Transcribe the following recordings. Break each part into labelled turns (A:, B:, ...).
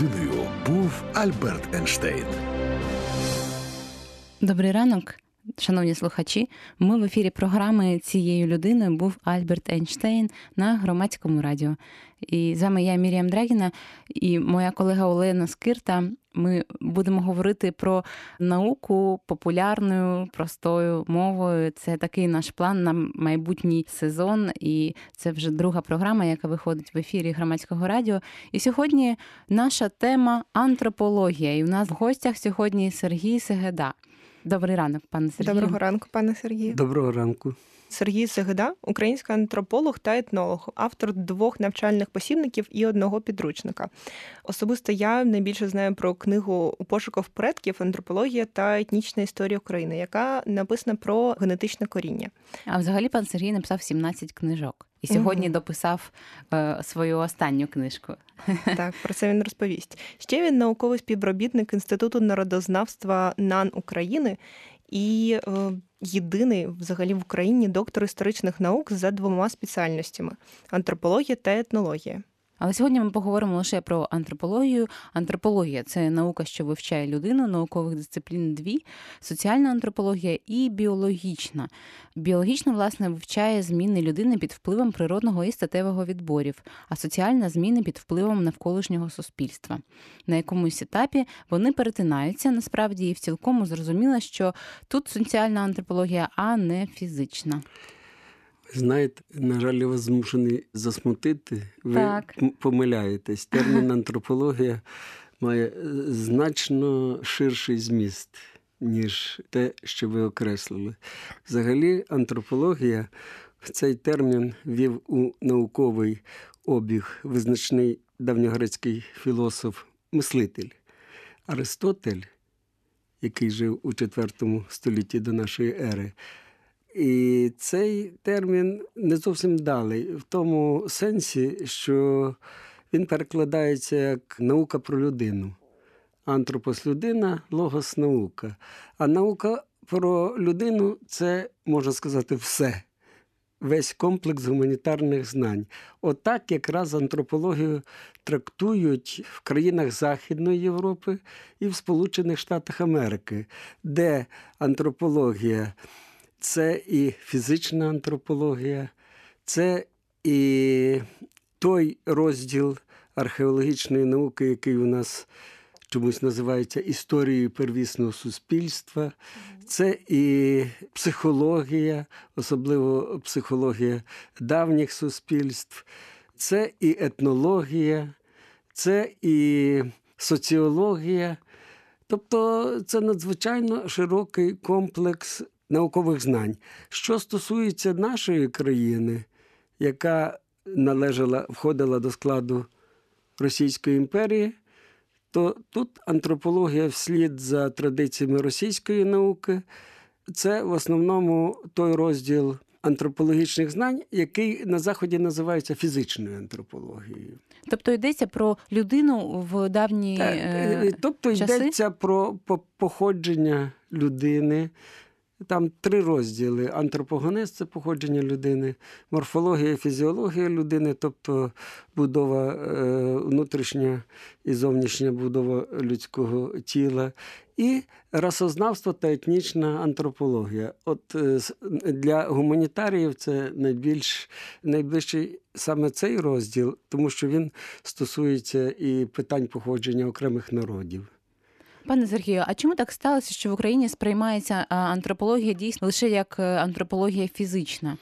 A: людиною був Альберт Ейнштейн.
B: Добрий ранок, шановні слухачі. Ми в ефірі програми цією людиною був Альберт Ейнштейн на громадському радіо. І з вами я Міріам Драгіна і моя колега Олена Скирта. Ми будемо говорити про науку популярною простою мовою. Це такий наш план на майбутній сезон, і це вже друга програма, яка виходить в ефірі громадського радіо. І сьогодні наша тема антропологія. І у нас в гостях сьогодні Сергій Сегеда. Добрий ранок, пане Сергію.
C: Доброго ранку, пане Сергію.
D: Доброго ранку.
C: Сергій Сегеда, український антрополог та етнолог, автор двох навчальних посібників і одного підручника. Особисто я найбільше знаю про книгу у пошуках предків антропологія та етнічна історія України, яка написана про генетичне коріння.
B: А взагалі пан Сергій написав 17 книжок. І сьогодні угу. дописав е, свою останню книжку.
C: Так, про це він розповість. Ще він науковий співробітник Інституту народознавства НАН України і е, єдиний взагалі в Україні доктор історичних наук за двома спеціальностями антропологія та етнологія.
B: Але сьогодні ми поговоримо лише про антропологію. Антропологія це наука, що вивчає людину, наукових дисциплін дві: соціальна антропологія і біологічна. Біологічна, власне, вивчає зміни людини під впливом природного і статевого відборів, а соціальна зміни під впливом навколишнього суспільства. На якомусь етапі вони перетинаються насправді і в цілкому зрозуміло, що тут соціальна антропологія, а не фізична.
D: Знаєте, на жаль, я вас змушений засмутити. Ви
B: так.
D: помиляєтесь. Термін антропологія має е, значно ширший зміст, ніж те, що ви окреслили. Взагалі, антропологія цей термін вів у науковий обіг визначний давньогрецький філософ-мислитель Аристотель, який жив у IV столітті до нашої ери. І цей термін не зовсім далий в тому сенсі, що він перекладається як наука про людину. Антропос людина, логос наука. А наука про людину це, можна сказати, все. Весь комплекс гуманітарних знань. Отак якраз антропологію трактують в країнах Західної Європи і в Сполучених Штатах Америки, де антропологія це і фізична антропологія, це і той розділ археологічної науки, який у нас чомусь називається історією первісного суспільства, це і психологія, особливо психологія давніх суспільств, це і етнологія, це і соціологія. Тобто це надзвичайно широкий комплекс наукових знань. Що стосується нашої країни, яка належала, входила до складу Російської імперії, то тут антропологія вслід за традиціями російської науки, це в основному той розділ антропологічних знань, який на заході називається фізичною антропологією.
B: Тобто йдеться про людину в давні так, е,
D: тобто
B: часи?
D: йдеться про походження людини. Там три розділи: антропогенез – це походження людини, морфологія, фізіологія людини, тобто будова е, внутрішня і зовнішня будова людського тіла, і расознавство та етнічна антропологія. От е, для гуманітаріїв це найбільш найближчий саме цей розділ, тому що він стосується і питань походження окремих народів.
B: Пане Сергію, а чому так сталося, що в Україні сприймається антропологія дійсно лише як е, антропологія фізична?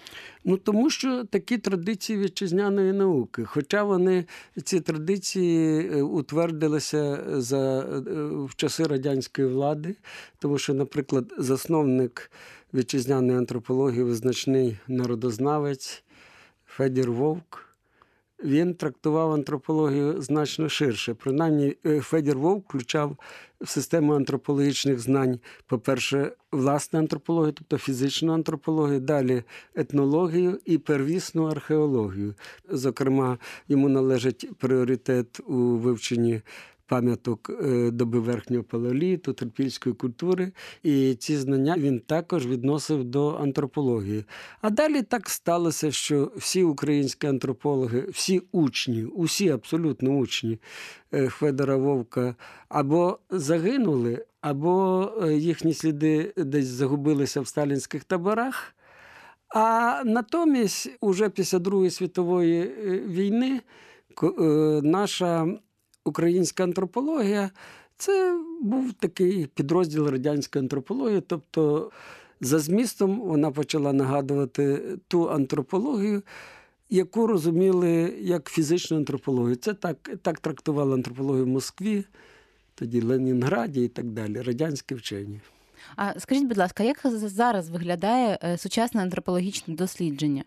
D: Ну тому що такі традиції вітчизняної науки, хоча вони ці традиції е, утвердилися за е, в часи радянської влади, тому що, наприклад, засновник вітчизняної антропології, визначний народознавець Федір Вовк він трактував антропологію значно ширше. Принаймні, е, Федір Вовк включав в систему антропологічних знань, по-перше, власну антропологію, тобто фізичну антропологію, далі етнологію і первісну археологію. Зокрема, йому належить пріоритет у вивченні пам'яток е, доби верхнього палеоліту, трипільської культури. І ці знання він також відносив до антропології. А далі так сталося, що всі українські антропологи, всі учні, усі абсолютно учні е, Федора Вовка або загинули, або е, їхні сліди десь загубилися в сталінських таборах. А натомість, уже після Другої світової війни, наша українська антропологія це був такий підрозділ радянської антропології. Тобто, за змістом вона почала нагадувати ту антропологію, яку розуміли як фізичну антропологію. Це так, так трактували антропологію в Москві, тоді Ленінграді і так далі, радянські вчені.
B: А скажіть, будь ласка, як зараз виглядає е, сучасне антропологічне дослідження?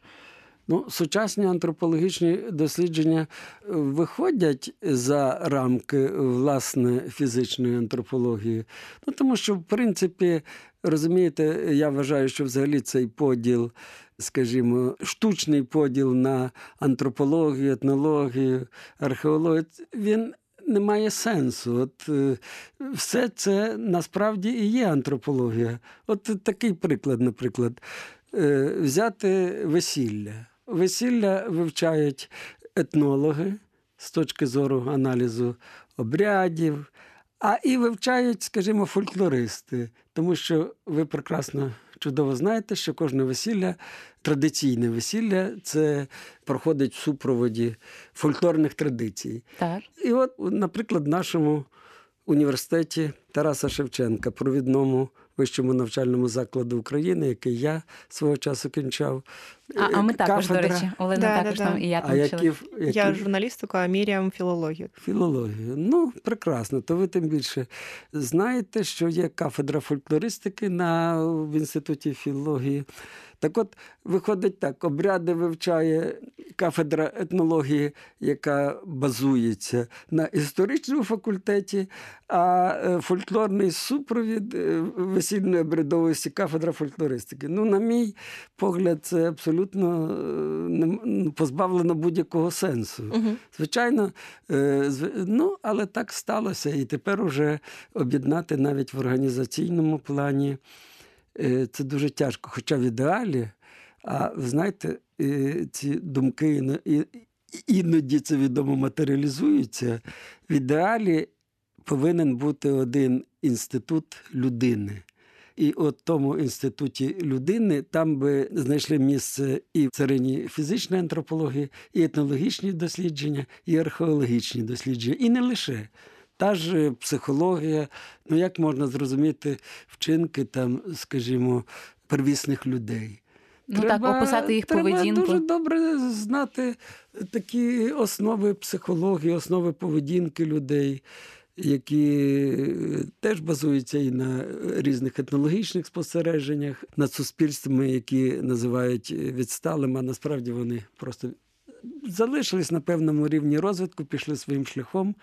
D: Ну, Сучасні антропологічні дослідження е, виходять за рамки власне фізичної антропології. Ну, Тому що, в принципі, розумієте, я вважаю, що взагалі цей поділ, скажімо, штучний поділ на антропологію, етнологію, археологію, він. Не має сенсу. От е, все це насправді і є антропологія. От такий приклад, наприклад, е, взяти весілля. Весілля вивчають етнологи з точки зору аналізу обрядів, а і вивчають, скажімо, фольклористи, тому що ви прекрасно чудово знаєте, що кожне весілля, традиційне весілля, це проходить в супроводі фольклорних традицій.
B: Так.
D: І от, наприклад, в нашому університеті Тараса Шевченка, провідному вищому навчальному закладу України, який я свого часу кінчав.
B: А, а ми також, Кафедра... до речі, Олена да, також да, там да. і я там. А які,
C: які... Я журналістику, а Міріам філологію.
D: Філологію. Ну, прекрасно. То ви тим більше знаєте, що є кафедра фольклористики на в інституті філології. Так от, виходить так: обряди вивчає кафедра етнології, яка базується на історичному факультеті, а е, фольклорний супровід е, весільної обрядовості кафедра фольклористики. Ну, на мій погляд, це абсолютно е, позбавлено будь-якого сенсу. Угу. Звичайно, ну, але так сталося. І тепер уже об'єднати навіть в організаційному плані. Це дуже тяжко. Хоча в ідеалі, а ви знаєте, ці думки іноді це відомо матеріалізуються. В ідеалі повинен бути один інститут людини. І от тому інституті людини там би знайшли місце і в царині фізичної антропології, і етнологічні дослідження, і археологічні дослідження, і не лише. Та ж психологія, ну як можна зрозуміти вчинки там, скажімо, первісних людей.
B: Ну треба, так, описати їх
D: треба
B: поведінку.
D: Дуже добре знати такі основи психології, основи поведінки людей, які теж базуються і на різних етнологічних спостереженнях над суспільствами, які називають відсталими, а насправді вони просто залишились на певному рівні розвитку, пішли своїм шляхом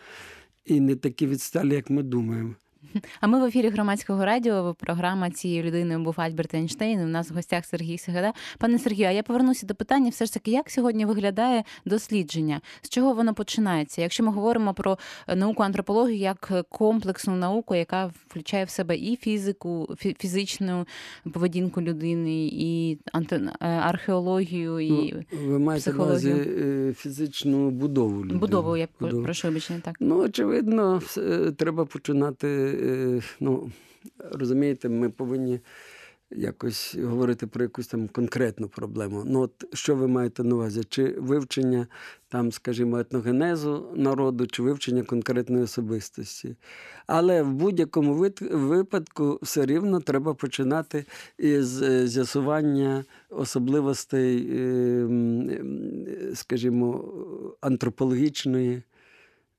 D: і не такі відсталі, як ми думаємо.
B: А ми в ефірі громадського радіо. Програма цією людиною був Альберт Ейнштейн. У нас в гостях Сергій Сегеда. Пане Сергію, а я повернуся до питання, все ж таки, як сьогодні виглядає дослідження? З чого воно починається? Якщо ми говоримо про науку антропологію як комплексну науку, яка включає в себе і фізику, фізичну поведінку людини, і е, археологію, і ну,
D: ви маєте на увазі е, фізичну будову людини.
B: Будову я будову. прошу обічення так.
D: Ну очевидно, треба починати. Е, ну, розумієте, ми повинні якось говорити про якусь там конкретну проблему. Ну, от що ви маєте на увазі? Чи вивчення там, скажімо, етногенезу народу, чи вивчення конкретної особистості? Але в будь-якому випадку все рівно треба починати із е, з'ясування особливостей, ем, скажімо, антропологічної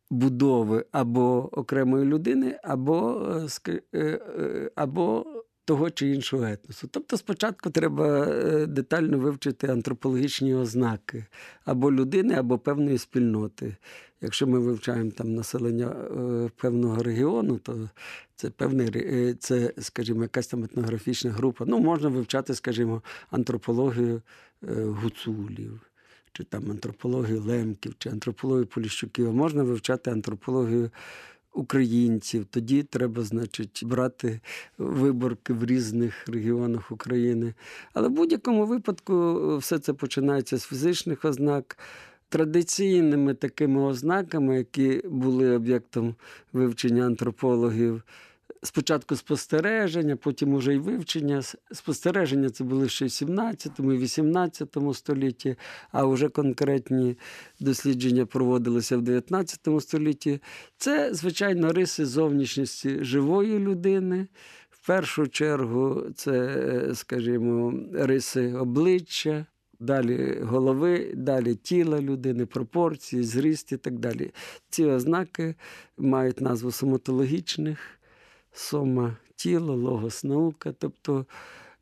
D: будови або окремої людини, або е, е, е, або того чи іншого етносу. Тобто спочатку треба детально вивчити антропологічні ознаки або людини, або певної спільноти. Якщо ми вивчаємо там населення певного регіону, то це певний це, скажімо, якась там етнографічна група. Ну, можна вивчати, скажімо, антропологію гуцулів чи там антропологію лемків, чи антропологію поліщуків, а можна вивчати антропологію українців, тоді треба, значить, брати виборки в різних регіонах України. Але в будь-якому випадку все це починається з фізичних ознак. Традиційними такими ознаками, які були об'єктом вивчення антропологів, спочатку спостереження, потім уже й вивчення. Спостереження це були ще в 17 і 18 столітті, а вже конкретні дослідження проводилися в 19 столітті. Це, звичайно, риси зовнішністі живої людини. В першу чергу, це, скажімо, риси обличчя. Далі голови, далі тіла людини, пропорції, зріст і так далі. Ці ознаки мають назву соматологічних сома тіло, логос наука. Тобто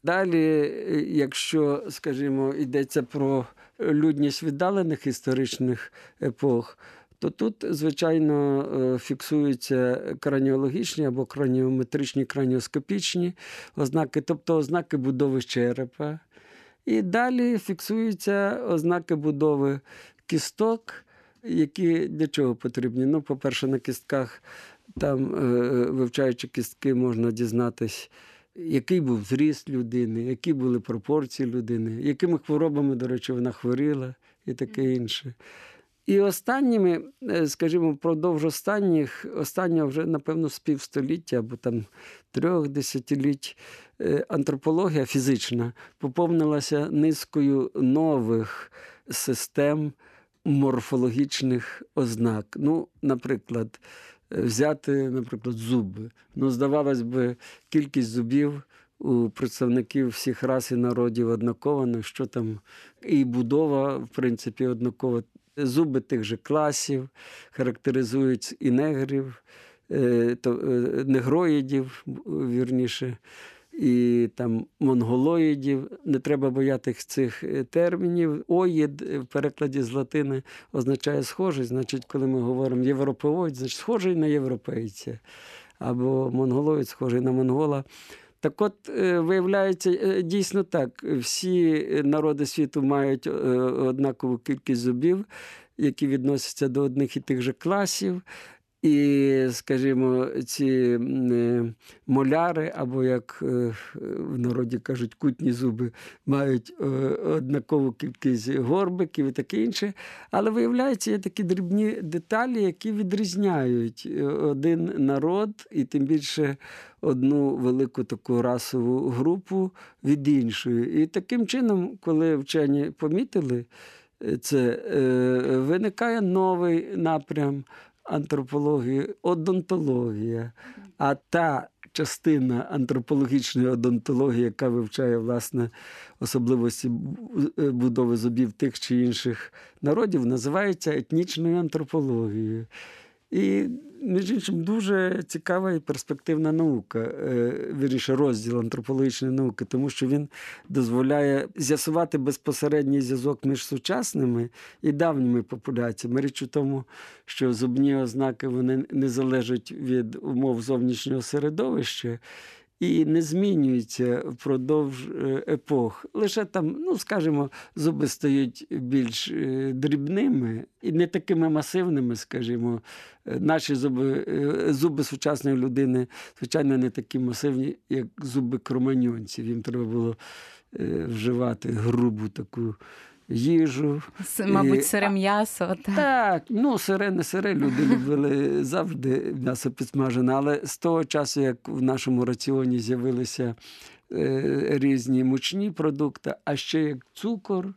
D: далі, якщо, скажімо, йдеться про людність віддалених історичних епох, то тут, звичайно, е, фіксуються краніологічні або краніометричні, краніоскопічні ознаки, тобто ознаки будови черепа. І далі фіксуються ознаки будови кісток, які для чого потрібні. Ну, по-перше, на кістках там, е, вивчаючи кістки, можна дізнатись, який був зріст людини, які були пропорції людини, якими хворобами, до речі, вона хворіла і таке інше. І останніми, е, скажімо, впродовж останніх, останнього вже, напевно, з півстоліття або там трьох десятиліть е, антропологія фізична поповнилася низкою нових систем морфологічних ознак. Ну, наприклад, взяти, наприклад, зуби. Ну, здавалось би, кількість зубів у представників всіх рас і народів однакова, ну, що там і будова, в принципі, однакова. Зуби тих же класів характеризують і негрів, е, то, е, негроїдів, вірніше і там монголоїдів. Не треба боятися цих е, термінів. Оїд в перекладі з латини означає схожий. Значить, коли ми говоримо європеоїд, значить схожий на європейця. Або монголоїд схожий на монгола. Так от, е, виявляється, е, дійсно так. Всі народи світу мають однакову кількість зубів, які відносяться до одних і тих же класів. І, скажімо, ці е, моляри, або, як е, в народі кажуть, кутні зуби мають е, однакову кількість горбиків і таке інше. Але виявляється, є такі дрібні деталі, які відрізняють один народ, і тим більше одну велику таку расову групу від іншої. І таким чином, коли вчені помітили це, виникає новий напрям антропології одонтологія. А та частина антропологічної одонтології, яка вивчає власне особливості будови зубів тих чи інших народів, називається етнічною антропологією. І, між іншим, дуже цікава і перспективна наука, е, вірніше розділ антропологічної науки, тому що він дозволяє з'ясувати безпосередній зв'язок між сучасними і давніми популяціями. Річ у тому, що зубні ознаки вони не залежать від умов зовнішнього середовища і не змінюється впродовж е, епох. Лише там, ну скажімо, зуби стають більш е, дрібними і не такими масивними, скажімо. Е, наші зуби зуби сучасної людини, звичайно, не такі масивні, як зуби кроманьонців. Їм треба було вживати грубу таку їжу.
B: Мабуть, сире м'ясо.
D: Так, так, ну сире, не сире, люди любили завжди м'ясо підсмажене, але з того часу, як в нашому раціоні з'явилися е, різні мучні продукти, а ще як цукор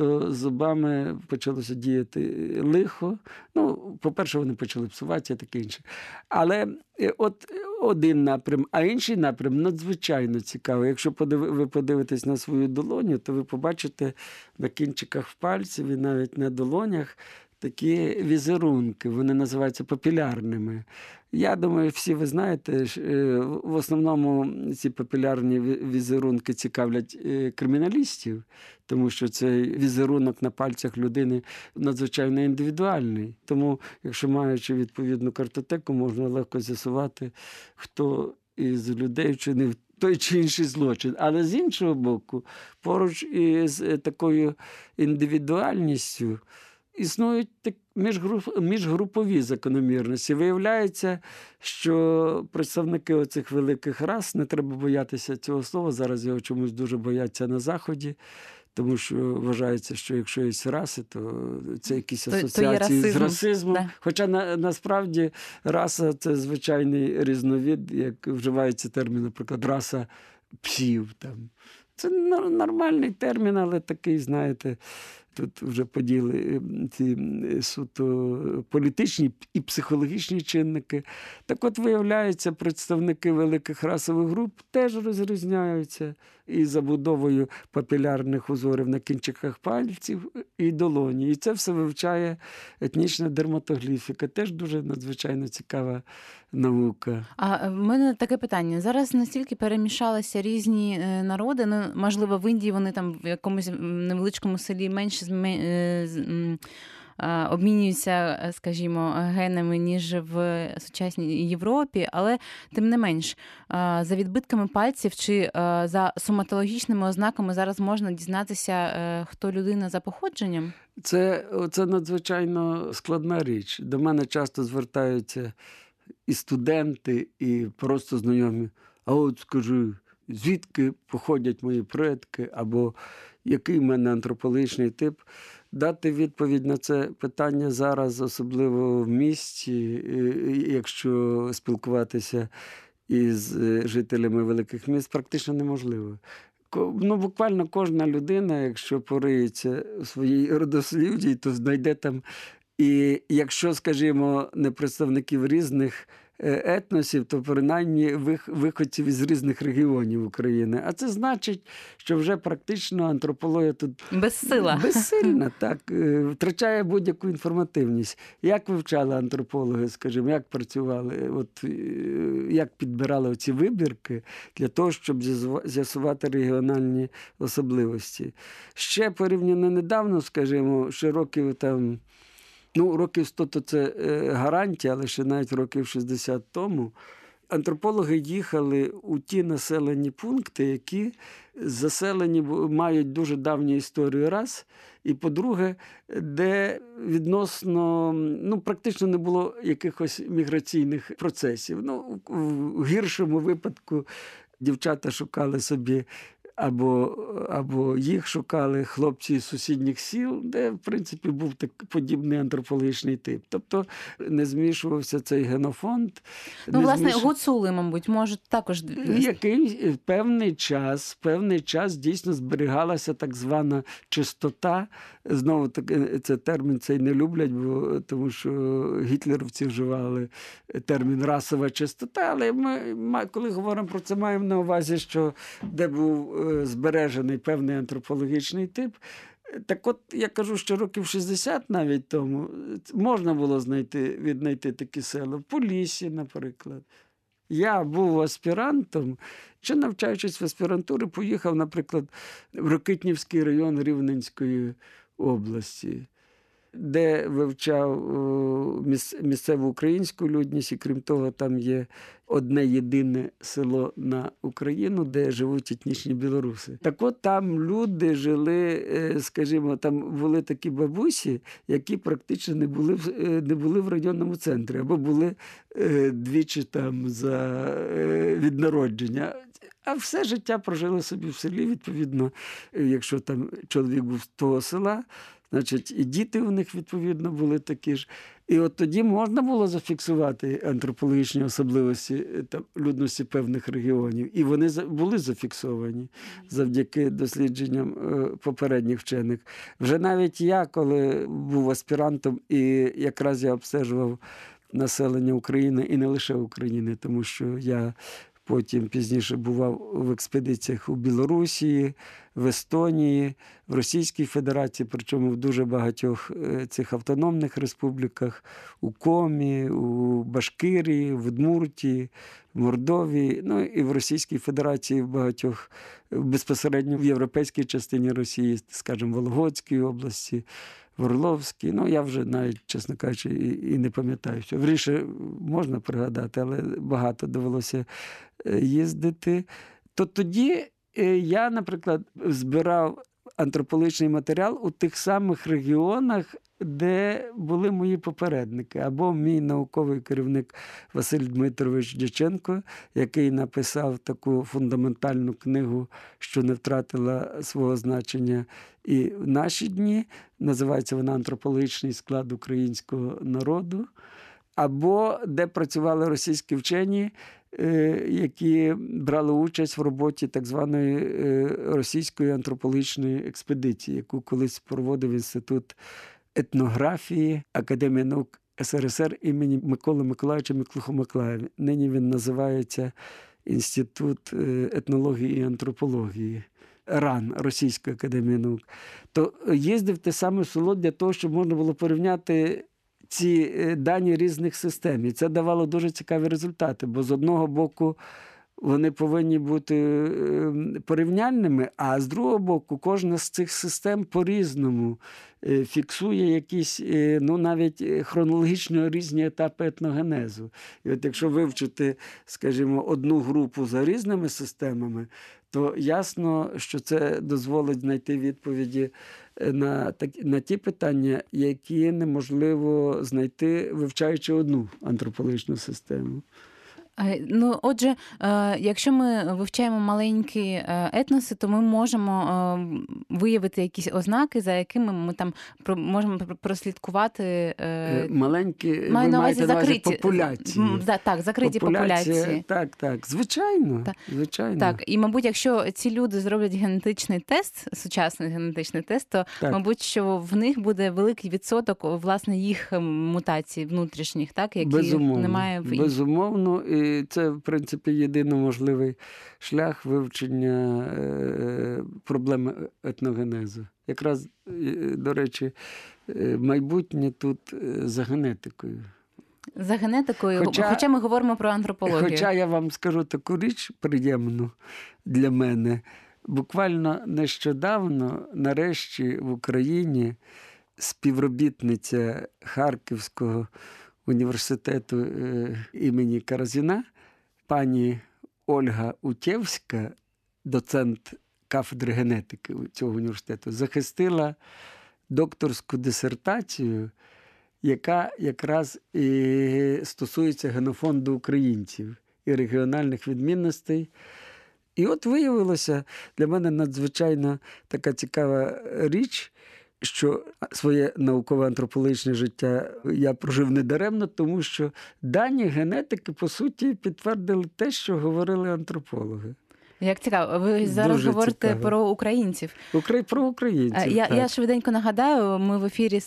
D: то зубами почалося діяти лихо. Ну, по-перше, вони почали псуватися, таке інше. Але е, от один напрям, а інший напрям надзвичайно цікавий. Якщо ви подивитесь на свою долоню, то ви побачите на кінчиках пальців і навіть на долонях такі візерунки, вони називаються популярними. Я думаю, всі ви знаєте, е, в основному ці популярні візерунки цікавлять е, криміналістів, тому що цей візерунок на пальцях людини надзвичайно індивідуальний. Тому, якщо маючи відповідну картотеку, можна легко з'ясувати, хто із людей вчинив той чи інший злочин. Але з іншого боку, поруч із е, такою індивідуальністю існують так міжгрупові закономірності. Виявляється, що представники оцих великих рас не треба боятися цього слова. Зараз його чомусь дуже бояться на Заході. Тому що вважається, що якщо є раси, то це якісь асоціації то, з расизмом. Да. Хоча на, насправді раса це звичайний різновид, як вживається термін, наприклад, раса псів. Там. Це нормальний термін, але такий, знаєте, Тут вже поділи ці суто політичні і психологічні чинники. Так от, виявляється, представники великих расових груп теж розрізняються і забудовою папілярних узорів на кінчиках пальців і долоні. І це все вивчає етнічна дерматогліфіка. Теж дуже надзвичайно цікава наука.
B: А в мене таке питання. Зараз настільки перемішалися різні е, народи, ну можливо, в Індії вони там в якомусь невеличкому селі менше е, обмінюються, скажімо, генами, ніж в сучасній Європі, але тим не менш, за відбитками пальців чи за соматологічними ознаками зараз можна дізнатися, е, хто людина за походженням.
D: Це, Це надзвичайно складна річ. До мене часто звертаються і студенти, і просто знайомі. А от скажи, звідки походять мої предки, або який в мене антропологічний тип. Дати відповідь на це питання зараз, особливо в місті, якщо спілкуватися із е, жителями великих міст, практично неможливо. Ну, Буквально кожна людина, якщо пориється у своїй родослівді, то знайде там. І якщо, скажімо, не представників різних етносів, то принаймні виходців із різних регіонів України. А це значить, що вже практично антропологія тут
B: безсила.
D: безсильна, так е, втрачає будь-яку інформативність. Як вивчали антропологи, скажімо, як працювали, от е, як підбирали ці вибірки для того, щоб з'ясувати регіональні особливості. Ще порівняно недавно, скажімо, ще років там. Ну, років 100 то це е, гарантія, але ще навіть років 60 тому. Антропологи їхали у ті населені пункти, які заселені мають дуже давню історію раз. І по-друге, де відносно ну, практично не було якихось міграційних процесів. Ну, В гіршому випадку дівчата шукали собі або або їх шукали хлопці з сусідніх сіл, де, в принципі, був так подібний антропологічний тип. Тобто не змішувався цей генофонд.
B: Ну, власне, зміш... гуцули, мабуть, можуть також
D: який певний час, певний час дійсно зберігалася так звана чистота. Знову таки це термін цей не люблять, бо тому що гітлерівці вживали термін расова чистота. Але ми, коли говоримо про це, маємо на увазі, що де був е, збережений певний антропологічний тип. Так от я кажу, що років 60 навіть тому можна було знайти, віднайти такі села в Полісі, наприклад. Я був аспірантом, чи навчаючись в аспірантурі, поїхав, наприклад, в Рокитнівський район Рівненської області де вивчав місцеву українську людність, і крім того, там є одне єдине село на Україну, де живуть етнічні білоруси. Так от там люди жили, е, скажімо, там були такі бабусі, які практично не були е, не були в районному центрі, або були е, двічі там за від народження. А все життя прожили собі в селі. Відповідно, якщо там чоловік був з того села. Значить, і діти у них відповідно були такі ж. І от тоді можна було зафіксувати антропологічні особливості е, там, людності певних регіонів. І вони були зафіксовані завдяки дослідженням е, попередніх вчених. Вже навіть я, коли був аспірантом, і якраз я обстежував населення України і не лише України, тому що я Потім пізніше бував в експедиціях у Білорусі, в Естонії, в Російській Федерації, причому в дуже багатьох е, цих автономних республіках, у Комі, у Башкирії, в Удмуртії, в Мордовії, ну і в Російській Федерації в багатьох безпосередньо в європейській частині Росії, скажімо, в Вологодській області. В Орловській, ну я вже навіть, чесно кажучи, і, і не пам'ятаю. що. Вріше можна пригадати, але багато довелося Е, їздити, то тоді е, я, наприклад, збирав антропологічний матеріал у тих самих регіонах, де були мої попередники, або мій науковий керівник Василь Дмитрович Дяченко, який написав таку фундаментальну книгу, що не втратила свого значення. І в наші дні називається вона антропологічний склад українського народу, або де працювали російські вчені. Е, які брали участь в роботі так званої е, російської антропологічної експедиції, яку колись проводив інститут етнографії Академії наук СРСР імені Миколи Миколаївича Миклухо-Миколаєва. Нині він називається Інститут е, етнології і антропології. РАН Російської академії наук, то їздив те саме село для того, щоб можна було порівняти ці е, дані різних систем. І це давало дуже цікаві результати. Бо з одного боку вони повинні бути ем, порівняльними, а з другого боку, кожна з цих систем по-різному е, фіксує якісь е, ну, навіть хронологічно різні етапи етногенезу. І от якщо вивчити, скажімо, одну групу за різними системами, то ясно, що це дозволить знайти відповіді е, на такі на ті питання, які неможливо знайти, вивчаючи одну антропологічну систему.
B: Ну, отже, е, якщо ми вивчаємо маленькі е, етноси, то ми можемо е, виявити якісь ознаки, за якими ми там можемо прослідкувати
D: маленькі Маю ви маєте закриті популяції.
B: Так, закриті популяції. популяції.
D: Так, так, звичайно.
B: Так.
D: звичайно.
B: Так, і мабуть, якщо ці люди зроблять генетичний тест, сучасний генетичний тест, то так. мабуть, що в них буде великий відсоток власне їх мутацій внутрішніх, так які
D: Безумовно.
B: немає в інших.
D: Безумовно. І це, в принципі, єдино можливий шлях вивчення е, проблеми етногенезу. Якраз, е, до речі, е, майбутнє тут за генетикою.
B: За генетикою, хоча, хоча ми говоримо про антропологію.
D: Хоча я вам скажу таку річ приємну для мене. Буквально нещодавно, нарешті, в Україні співробітниця Харківського університету е, імені Каразіна, пані Ольга Утєвська, доцент кафедри генетики цього університету, захистила докторську дисертацію, яка якраз і стосується генофонду українців і регіональних відмінностей. І от виявилося для мене надзвичайно така цікава річ що своє наукове антропологічне життя я прожив недаремно, тому що дані генетики, по суті, підтвердили те, що говорили антропологи.
B: Як цікаво, ви зараз Дуже говорите цікаво. про українців.
D: Украї... Про українців.
B: Я
D: так.
B: я швиденько нагадаю, ми в ефірі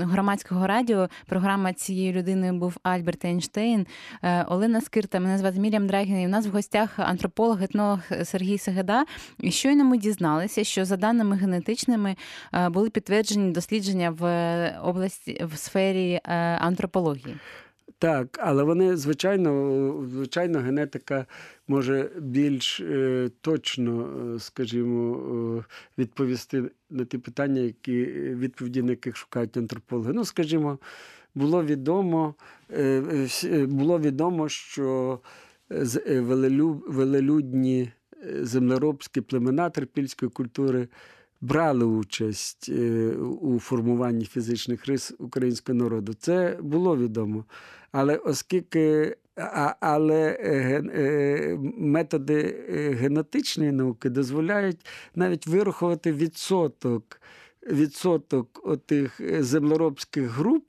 B: громадського радіо. Програма цією людиною був Альберт Ейнштейн, е, Олена Скирта. Мене звати Мір'ям Драгіна. І в нас в гостях антрополог, етнолог Сергій Сегеда. І щойно ми дізналися, що за даними генетичними е, були підтверджені дослідження в області в сфері е, антропології.
D: Так, але вони, звичайно, звичайно, генетика може більш е, точно, е, скажімо, е, відповісти на ті питання, які відповіді на яких шукають антропологи. Ну, скажімо, було відомо, було відомо, що велелюдні землеробські племена терпільської культури брали участь у формуванні фізичних рис українського народу. Це було відомо. Але оскільки але е, е, методи е, генетичної науки дозволяють навіть вирахувати відсоток відсоток отих землеробських груп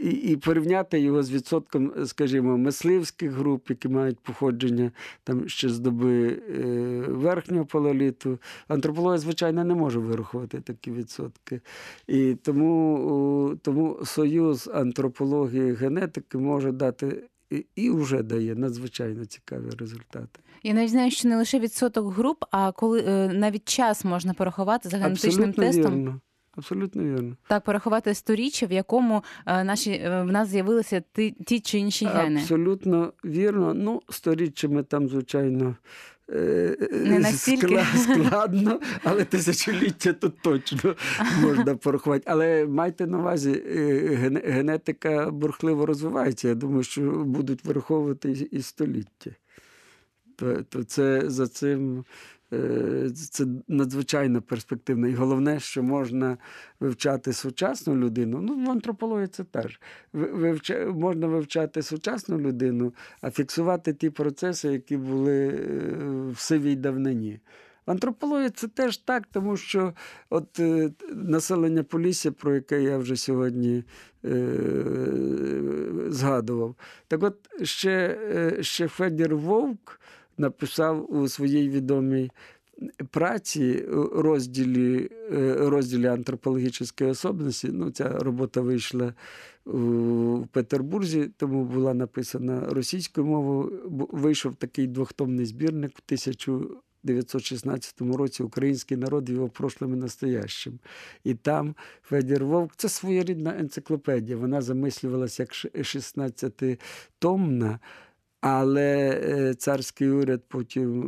D: і і порівняти його з відсотком, скажімо, мисливських груп, які мають походження там ще з доби е, верхнього палеоліту. Антропологія, звичайно, не може вирахувати такі відсотки. І тому, тому союз антропології і генетики може дати. І і вже дає надзвичайно цікаві результати.
B: Я навіть знаю, що не лише відсоток груп, а коли е, навіть час можна порахувати за генетичним Абсолютно тестом.
D: Вірно. Абсолютно вірно.
B: Так, порахувати сторіччя, в якому е, наші е, в нас з'явилися ті, ті чи інші гени.
D: Абсолютно вірно. Ну, сторіччями там, звичайно.
B: Е, Не настільки
D: складно, але тисячоліття тут точно можна порахувати. Але майте на увазі, генетика бурхливо розвивається. Я думаю, що будуть враховувати і століття. То, то це за цим це надзвичайно перспективно. І головне, що можна вивчати сучасну людину. Ну, в антропології це теж. Вивча... Можна вивчати сучасну людину, а фіксувати ті процеси, які були е, в сивій давнині. В антропології це теж так, тому що от е, населення Полісся, про яке я вже сьогодні е, згадував, так от ще, е, ще Федір Вовк написав у своїй відомій праці розділі е, розділі антропологічної особності. Ну, Ця робота вийшла в Петербурзі, тому була написана російською мовою. Вийшов такий двохтомний збірник в 1916 році Український народ його прошлим і настоящим. І там Федір Вовк це своєрідна енциклопедія. Вона замислювалася як 16-томна. Але е, царський уряд потім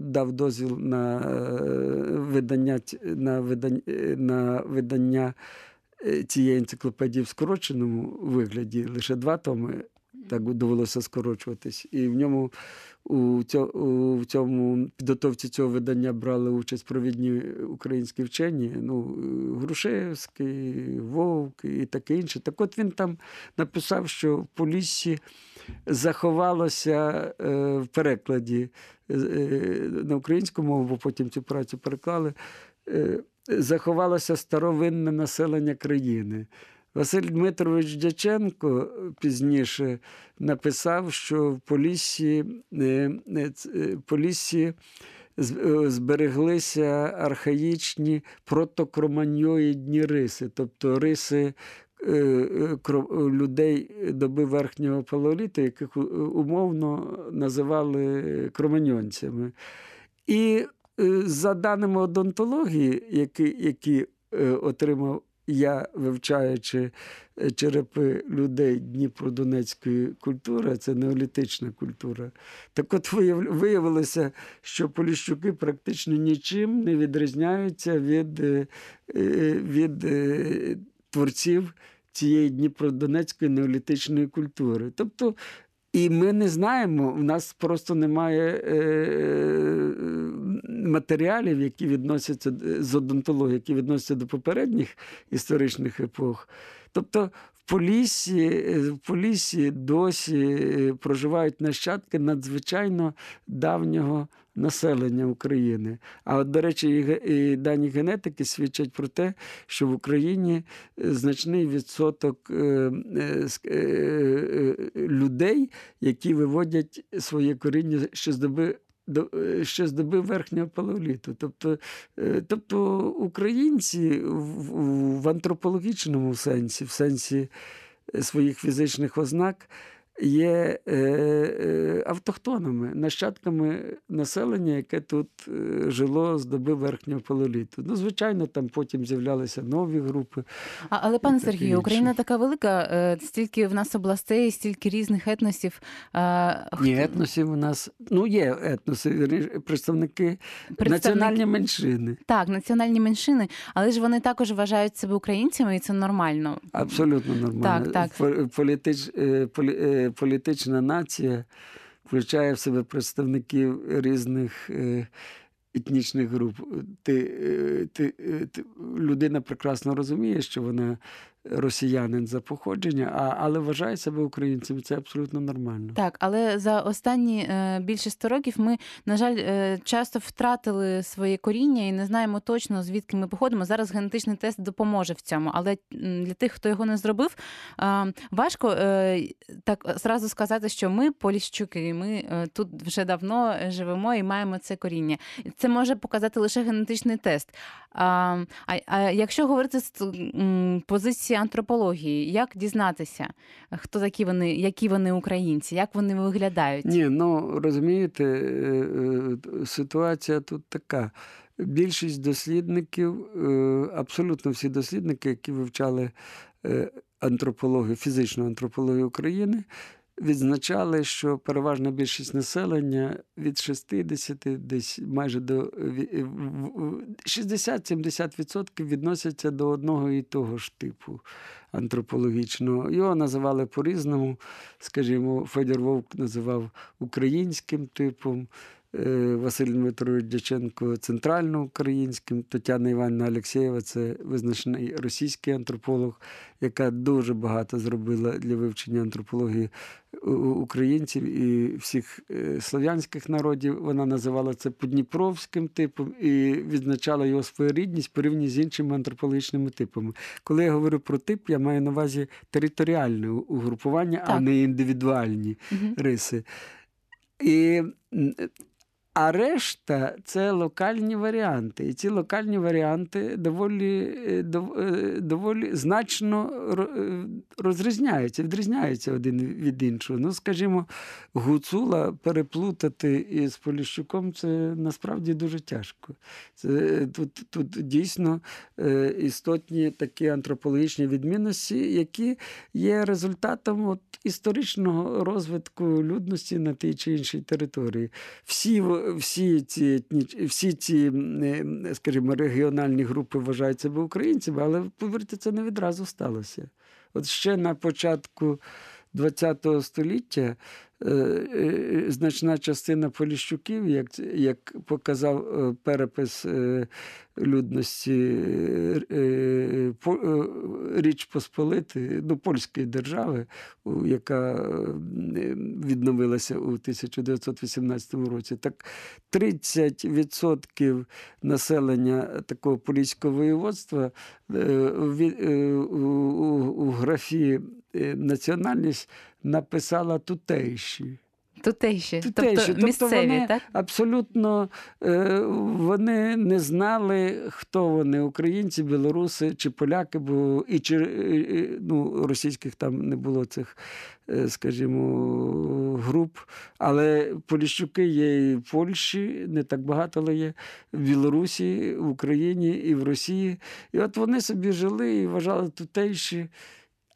D: дав дозвіл на е, видання на видання, на видання е, цієї енциклопедії в скороченому вигляді. Лише два томи так довелося скорочуватись. І в ньому у цьому підготовці цього видання брали участь провідні українські вчені. Ну, Грушевський, Вовк і таке інше. Так от він там написав, що в Поліссі заховалося е, в перекладі е, на українську мову, бо потім цю працю переклали. Е, заховалося старовинне населення країни. Василь Дмитрович Дяченко пізніше написав, що в Поліссі, Поліссі збереглися архаїчні протокроманьоїдні риси, тобто риси людей доби верхнього палеоліту, яких умовно називали кроманьонцями. І е, за даними одонтології, які, які отримав я, вивчаючи черепи людей Дніпродонецької культури, це неолітична культура. Так от виявилося, що поліщуки практично нічим не відрізняються від, від творців цієї Дніпродонецької неолітичної культури. Тобто, і ми не знаємо, в нас просто немає е, матеріалів, які відносяться з одонтології, які відносяться до попередніх історичних епох. Тобто Поліссі, в Поліссі досі проживають нащадки надзвичайно давнього населення України. А от, до речі, і дані генетики свідчать про те, що в Україні е, значний відсоток е, е, людей, які виводять своє коріння ще з доби. Ще з доби верхнього палеоліту. Тобто тобто українці в, антропологічному сенсі, в сенсі своїх фізичних ознак, є е, е, автохтонами, нащадками населення, яке тут е, жило з доби верхнього палеоліту. Ну, звичайно, там потім з'являлися нові групи.
B: А, але, пане Сергію, Україна така велика, стільки в нас областей, стільки різних етносів.
D: Ні, етносів у нас ну є етноси, представники Представник... національні меншини.
B: Так, національні меншини, але ж вони також вважають себе українцями, і це нормально.
D: Абсолютно нормально.
B: Так, так.
D: Політич, полі, політична нація включає в себе представників різних е, етнічних груп. Ти, е, ти, е, ти, Людина прекрасно розуміє, що вона росіянин за походження, а, але вважає себе українцем. Це абсолютно нормально.
B: Так, але за останні е, більше 100 років ми, на жаль, е, часто втратили своє коріння і не знаємо точно, звідки ми походимо. Зараз генетичний тест допоможе в цьому. Але для тих, хто його не зробив, е, важко так зразу сказати, що ми поліщуки, ми е, тут вже давно живемо і маємо це коріння. Це може показати лише генетичний тест. А, а, а якщо говорити з позиції курсі антропології. Як дізнатися, хто такі вони, які вони українці, як вони виглядають?
D: Ні, ну розумієте, е, е, ситуація тут така. Більшість дослідників, е, абсолютно всі дослідники, які вивчали антропологію, фізичну антропологію України, відзначали, що переважна більшість населення від 60 десь майже до 60-70% відносяться до одного і того ж типу антропологічного. Його називали по-різному. Скажімо, Федір Вовк називав українським типом. Е, Василь Дмитрович Дяченко центральноукраїнським, Тетяна Іванівна Алєксєєва це визначений російський антрополог, яка дуже багато зробила для вивчення антропології українців і всіх е, слов'янських народів. Вона називала це подніпровським типом і відзначала його своєрідність порівняно з іншими антропологічними типами. Коли я говорю про тип, я маю на увазі територіальне угрупування, а не індивідуальні
B: Мгм.
D: риси. І, а решта це локальні варіанти. І ці локальні варіанти доволі, е, е, доволі значно е, розрізняються, відрізняються один від іншого. Ну, скажімо, гуцула переплутати із Поліщуком це насправді дуже тяжко. Це, тут, тут дійсно істотні такі антропологічні відмінності, які є результатом от, історичного розвитку людності на тій чи іншій території. Всі, всі, ці, всі ці, е, скажімо, регіональні групи вважають себе українцями, але повірте, це не відразу сталося. От ще на початку ХХ століття значна частина поліщуків, як, як показав е, перепис е, людності е, е, е, Річ Посполити, ну, польської держави, яка е, відновилася у 1918 році, так 30% населення такого поліського воєводства е, е, у, графі е, національність написала тутейші.
B: Тутейші,
D: Тутейші.
B: тобто
D: Тобто
B: місцеві,
D: вони
B: так?
D: Абсолютно е, вони не знали, хто вони українці, білоруси чи поляки, бо і чи ну, російських там не було цих, е, скажімо, груп. Але Поліщуки є і в Польщі, не так багато, але є в Білорусі, в Україні і в Росії. І от вони собі жили і вважали тутейші.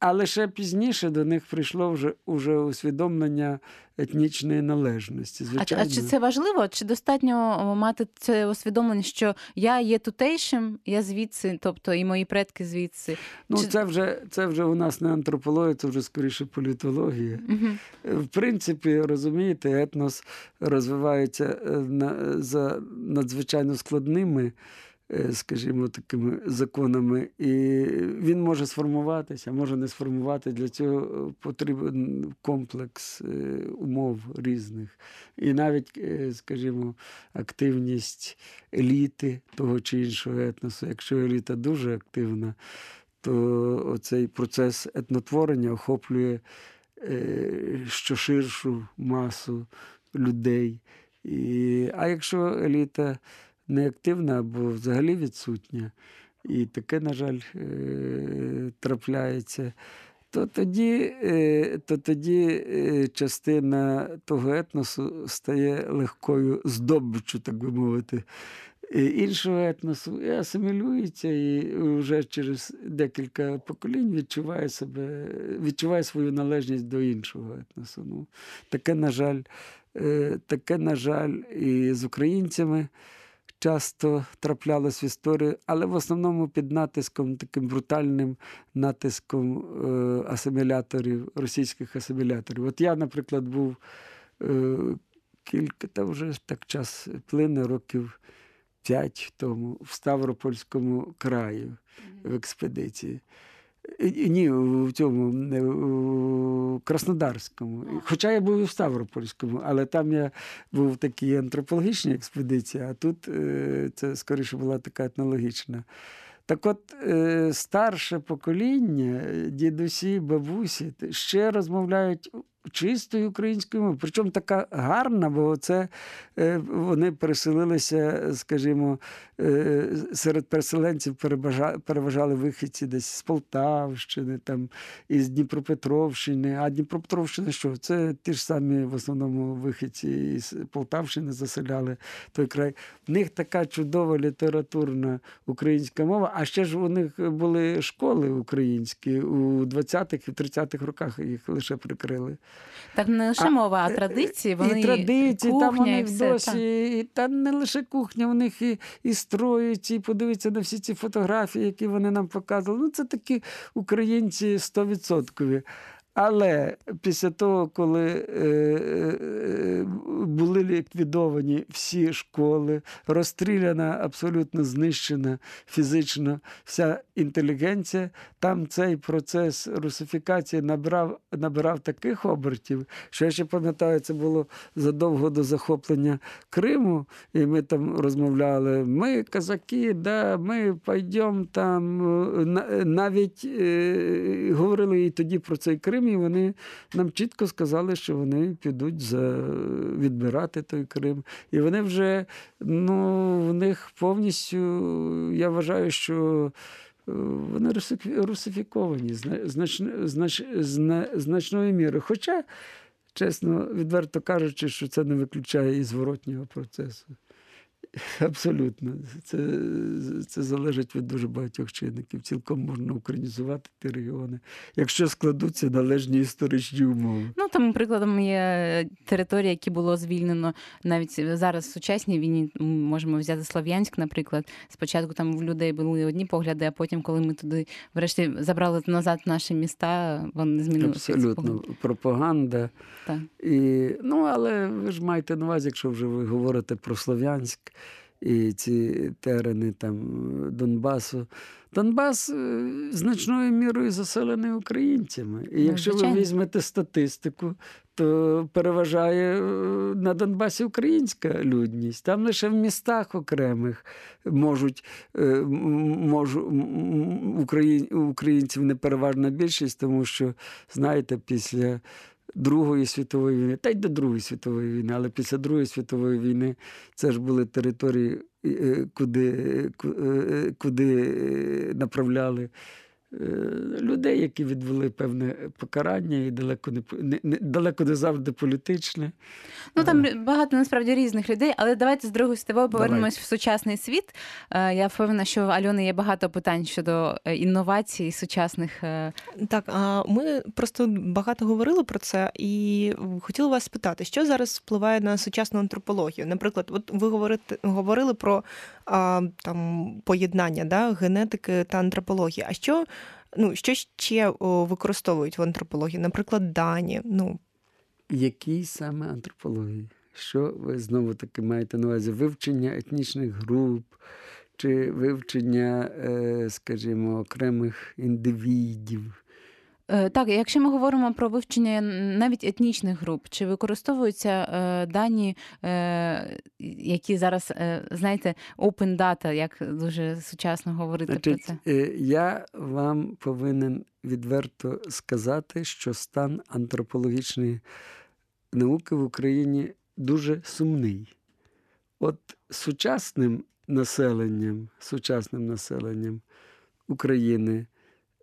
D: А лише пізніше до них прийшло вже, вже усвідомлення етнічної належності.
B: А,
D: Звичайно.
B: а чи це важливо? Чи достатньо мати це усвідомлення, що я є тутейшим, я звідси, тобто і мої предки звідси?
D: Ну,
B: чи-
D: це вже, це вже у нас не антропологія, це вже скоріше політологія.
B: Мгм.
D: В принципі, розумієте, етнос розвивається е, на, за надзвичайно складними, скажімо, такими законами, і він може сформуватися, може не сформувати. Для цього потрібен комплекс е, умов різних. І навіть, е, скажімо, активність еліти того чи іншого етносу. Якщо еліта дуже активна, то цей процес етнотворення охоплює е, що ширшу масу людей. І, а якщо еліта неактивна або взагалі відсутня, і таке, на жаль, е, трапляється, то тоді, е, то тоді е, частина того етносу стає легкою здобиччю, так би мовити. Іншого етносу і асимілюється, і вже через декілька поколінь відчуває себе, відчуває свою належність до іншого етносу. Ну, таке, на жаль, таке, на жаль, і з українцями часто траплялось в історії, але в основному під натиском, таким брутальним натиском е, асиміляторів, російських асиміляторів. От я, наприклад, був е, кілька, та вже так час плине, років п'ять тому в Ставропольському краю в експедиції. І Ні, в цьому не, у Краснодарському. Хоча я був і в Ставропольському, але там я був в такій антропологічній експедиції, а тут е, це скоріше була така етнологічна. Так от, е, старше покоління, е, дідусі, бабусі, ще розмовляють чистою українською мовою. Причому така гарна, бо це е, вони переселилися, скажімо, е, серед переселенців переважали, переважали вихідці десь з Полтавщини, там, із Дніпропетровщини. А Дніпропетровщина що? Це ті ж самі в основному вихідці із Полтавщини заселяли той край. В них така чудова літературна українська мова, а ще ж у них були школи українські у 20-х і 30-х роках їх лише прикрили.
B: Так не лише мова, а
D: е,
B: традиції, вони
D: і традиції,
B: кухня,
D: там у
B: і
D: них
B: все.
D: досі,
B: так.
D: і, та не лише кухня, у них і, і строїть, і подивиться на всі ці фотографії, які вони нам показували. Ну, це такі українці 100%. Але після того, коли е, е, були ліквідовані всі школи, розстріляна, абсолютно знищена фізично вся інтелігенція. Там цей процес русифікації набрав, набирав таких обертів, що я ще пам'ятаю, це було задовго до захоплення Криму, і ми там розмовляли. Ми казаки, да, ми пойдемо там. Навіть е, говорили і тоді про цей Крим, і вони нам чітко сказали, що вони підуть за відбирати той Крим. І вони вже ну, в них повністю, я вважаю, що. Е, вони русифіковані знач, знач, зна, значною мірою. Хоча, чесно, відверто кажучи, що це не виключає і зворотнього процесу. Абсолютно, це це залежить від дуже багатьох чинників. Цілком можна українізувати ті регіони, якщо складуться належні історичні умови.
B: Ну там прикладом є території, які було звільнено навіть зараз в сучасній війні. Можемо взяти Слов'янськ, наприклад. Спочатку там в людей були одні погляди, а потім, коли ми туди врешті забрали назад наші міста, вони змінилися.
D: Абсолютно пропаганда.
B: Так.
D: І, Ну але ви ж маєте на увазі, якщо вже ви говорите про Слов'янськ і ці терени там Донбасу. Донбас е, значною мірою заселений українцями. І ну, якщо ви візьмете статистику, то переважає е, на Донбасі українська людність. Там лише в містах окремих можуть е, можу, українців не переважна більшість, тому що, знаєте, після Другої світової війни, та й до Другої світової війни, але після Другої світової війни це ж були території, е, куди, е, куди направляли Е, людей, які відвели певне покарання, і далеко не не, далеко не завжди політичне.
B: Ну там е. багато насправді різних людей, але давайте з другої світової повернемось в сучасний світ. Е, я впевнена, що в Альони є багато питань щодо інновацій сучасних.
C: Так, а ми просто багато говорили про це і хотіла вас спитати, що зараз впливає на сучасну антропологію. Наприклад, от ви говорите говорили про а, там поєднання да, генетики та антропології. А що ну, що ще використовують в антропології? Наприклад, дані. Ну.
D: Які саме антропології? Що ви знову таки маєте на увазі? Вивчення етнічних груп чи вивчення, е, скажімо, окремих індивідів?
B: Е, так, якщо ми говоримо про вивчення навіть етнічних груп, чи використовуються е, дані, е, які зараз, знаєте, open data, як дуже сучасно говорити
D: Значить,
B: про це?
D: Я вам повинен відверто сказати, що стан антропологічної науки в Україні дуже сумний. От сучасним населенням, сучасним населенням України.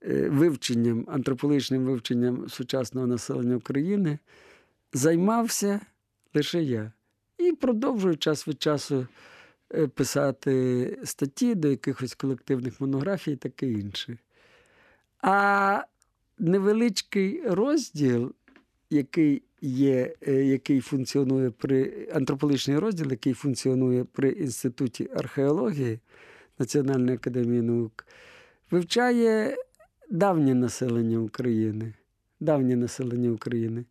D: Е, вивченням, антропологічним вивченням сучасного населення України займався лише я. І продовжую час від часу е, писати статті до якихось колективних монографій і таке інше. А невеличкий розділ, який є, е, який функціонує при антропологічний розділ, який функціонує при Інституті археології Національної академії наук, вивчає давнє населення України. Давнє населення України.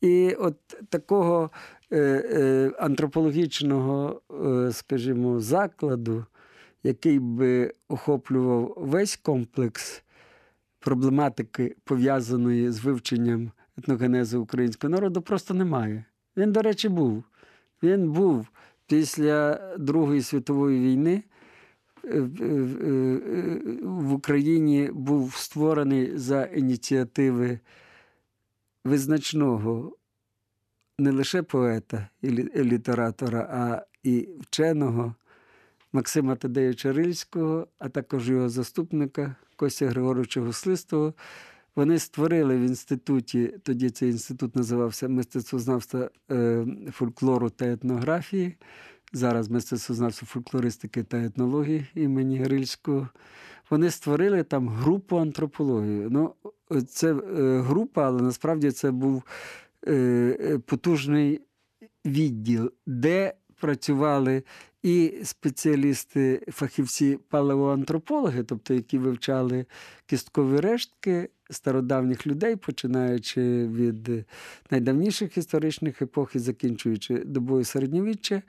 D: І от такого е, е, антропологічного, е, скажімо, закладу, який би охоплював весь комплекс проблематики, пов'язаної з вивченням етногенезу українського народу, просто немає. Він, до речі, був. Він був після Другої світової війни в Україні був створений за ініціативи визначного не лише поета і літератора, а і вченого Максима Тадеюча Рильського, а також його заступника Костя Григоровича Гуслистого. Вони створили в інституті, тоді цей інститут називався мистецтвознавства е, фольклору та етнографії зараз мистецтвознавства фольклористики та етнології імені Грильського, вони створили там групу антропології. Ну, Це е, група, але насправді це був е, потужний відділ, де працювали і спеціалісти, фахівці палеоантропологи, тобто які вивчали кісткові рештки стародавніх людей, починаючи від найдавніших історичних епох і закінчуючи добою середньовіччя.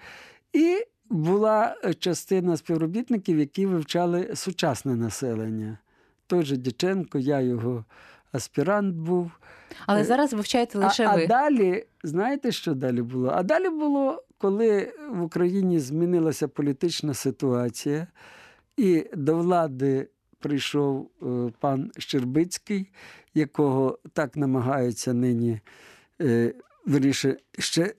D: І була частина співробітників, які вивчали сучасне населення. Той же Дяченко, я його аспірант був.
B: Але зараз вивчаєте лише
D: а,
B: ви.
D: А далі, знаєте, що далі було? А далі було, коли в Україні змінилася політична ситуація, і до влади прийшов е, пан Щербицький, якого так намагаються нині. Е, Вірніше, ще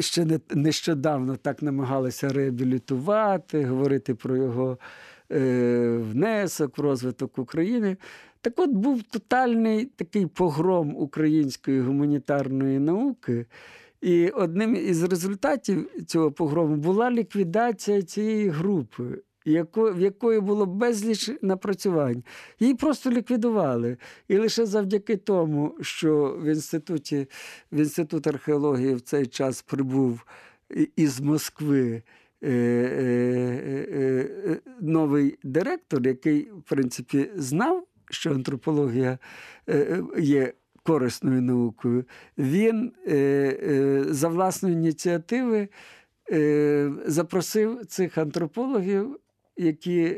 D: ще не, нещодавно так намагалися реабілітувати, говорити про його е, внесок в розвиток України. Так от був тотальний такий погром української гуманітарної науки. І одним із результатів цього погрому була ліквідація цієї групи, в якої було безліч напрацювань. Її просто ліквідували. І лише завдяки тому, що в інституті, в інститут археології в цей час прибув із Москви. Е, е, е, новий директор, який, в принципі, знав що антропологія є корисною наукою, він за власної ініціативи запросив цих антропологів. Які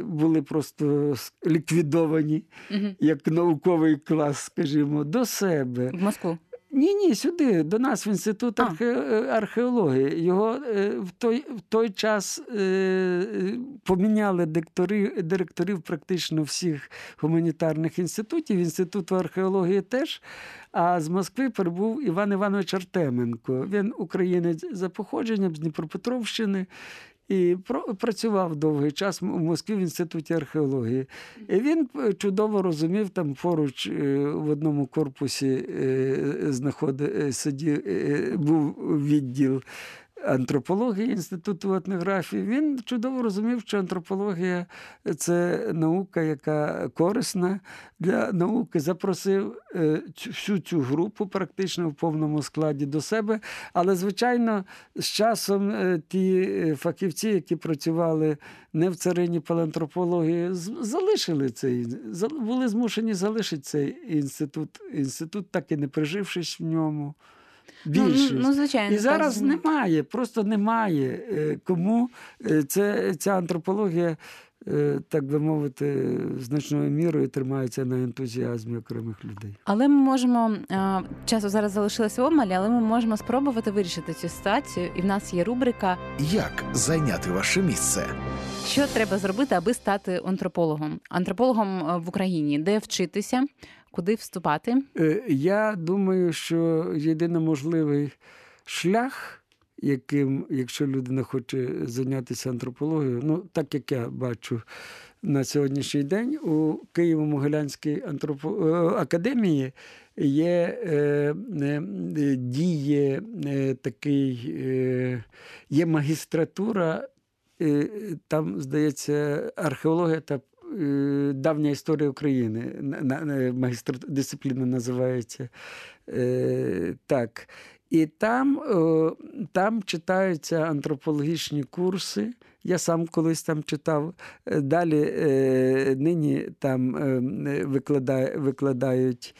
D: були просто ліквідовані угу. як науковий клас, скажімо, до себе
B: в Москву.
D: Ні, ні, сюди, до нас в інститут архе... Е, археології. Його е, в той в той час е, поміняли директорів, директорів практично всіх гуманітарних інститутів, інституту археології теж. А з Москви прибув Іван Іванович Артеменко. Він українець за походженням з Дніпропетровщини. І працював довгий час у Москві в інституті археології. І Він е, чудово розумів, там поруч е, в одному корпусі е, знаходив, сидів, був відділ антропології Інституту етнографії, він чудово розумів, що антропологія це наука, яка корисна для науки. Запросив е, всю цю групу практично в повному складі до себе. Але, звичайно, з часом е, ті е, фахівці, які працювали не в царині палеантропології, залишили цей, були змушені залишити цей інститут. Інститут, так і не прижившись в ньому. Ну, більшість. Ну,
B: ну, звичайно,
D: І зараз так. немає, просто немає е, кому е, це, ця антропологія. Е, так би мовити, значною мірою тримається на ентузіазмі окремих людей.
B: Але ми можемо часу зараз залишилося обмаль, але ми можемо спробувати вирішити цю ситуацію. І в нас є рубрика
A: Як зайняти ваше місце?
B: Що треба зробити, аби стати антропологом? Антропологом в Україні, де вчитися, куди вступати?
D: Е, я думаю, що єдино можливий шлях. Яким, якщо людина хоче зайнятися антропологією, ну так як я бачу на сьогоднішній день у Києво-Могилянській антропо... Е, академії є е, е, діє е, такий, е, є магістратура, там, здається, археологія та давня історія України. Магістр дисципліна називається е, так. І там там читаються антропологічні курси. Я сам колись там читав. Далі нині там викладають,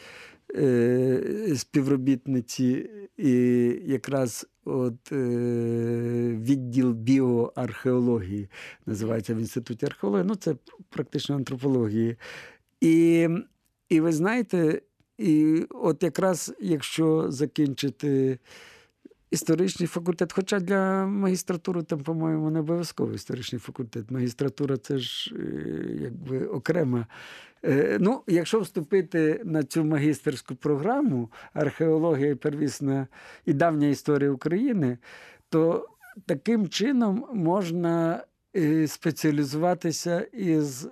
D: викладають співробітниці і якраз от е, відділ біоархеології, називається в інституті археології, ну це практично антропології. І, І ви знаєте, і от якраз якщо закінчити. Історичний факультет, хоча для магістратури там, по-моєму, не обов'язково історичний факультет. Магістратура це ж е, якби окрема Е, ну, Якщо вступити на цю магістерську програму археологія первісна і давня історія України, то таким чином можна е, спеціалізуватися із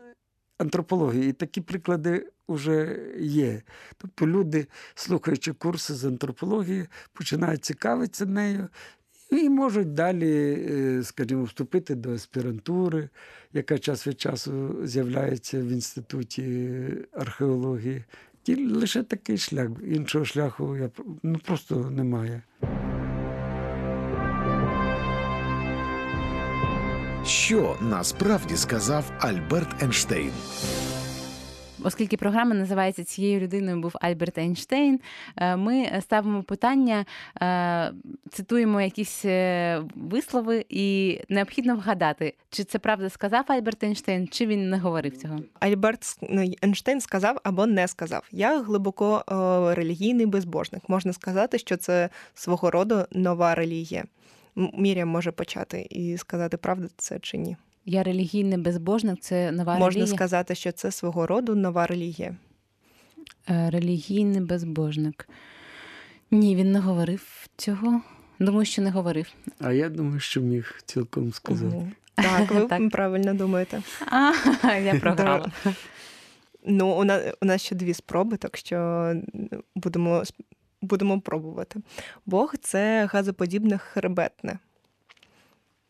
D: антропології. І такі приклади вже є. Тобто люди, слухаючи курси з антропології, починають цікавитися нею і можуть далі, е, скажімо, вступити до аспірантури, яка час від часу з'являється в інституті археології. І лише такий шлях. Іншого шляху я ну, просто немає.
A: Що насправді сказав Альберт Ейнштейн?
B: Оскільки програма називається цією людиною був Альберт Ейнштейн, е, ми ставимо питання, е, цитуємо якісь е, вислови, і необхідно вгадати, чи це правда сказав Альберт Ейнштейн, чи він не говорив цього.
C: Альберт ну, Ейнштейн сказав або не сказав. Я глибоко релігійний безбожник. Можна сказати, що це свого роду нова релігія. М- Мір'ям може почати і сказати, правда це чи ні.
B: Я релігійний безбожник, це нова
C: Можна
B: релігія.
C: сказати, що це свого роду нова релігія.
B: Е, Релігійний безбожник. Ні, він не говорив цього. Думаю, що не говорив.
D: А я думаю, що міг цілком сказати.
C: Мгм. Так, ви
B: Так.
C: правильно думаєте.
B: А, я програла.
C: Ну, у нас, у нас ще дві спроби, так що будемо, будемо пробувати. Бог це газоподібне хребетне.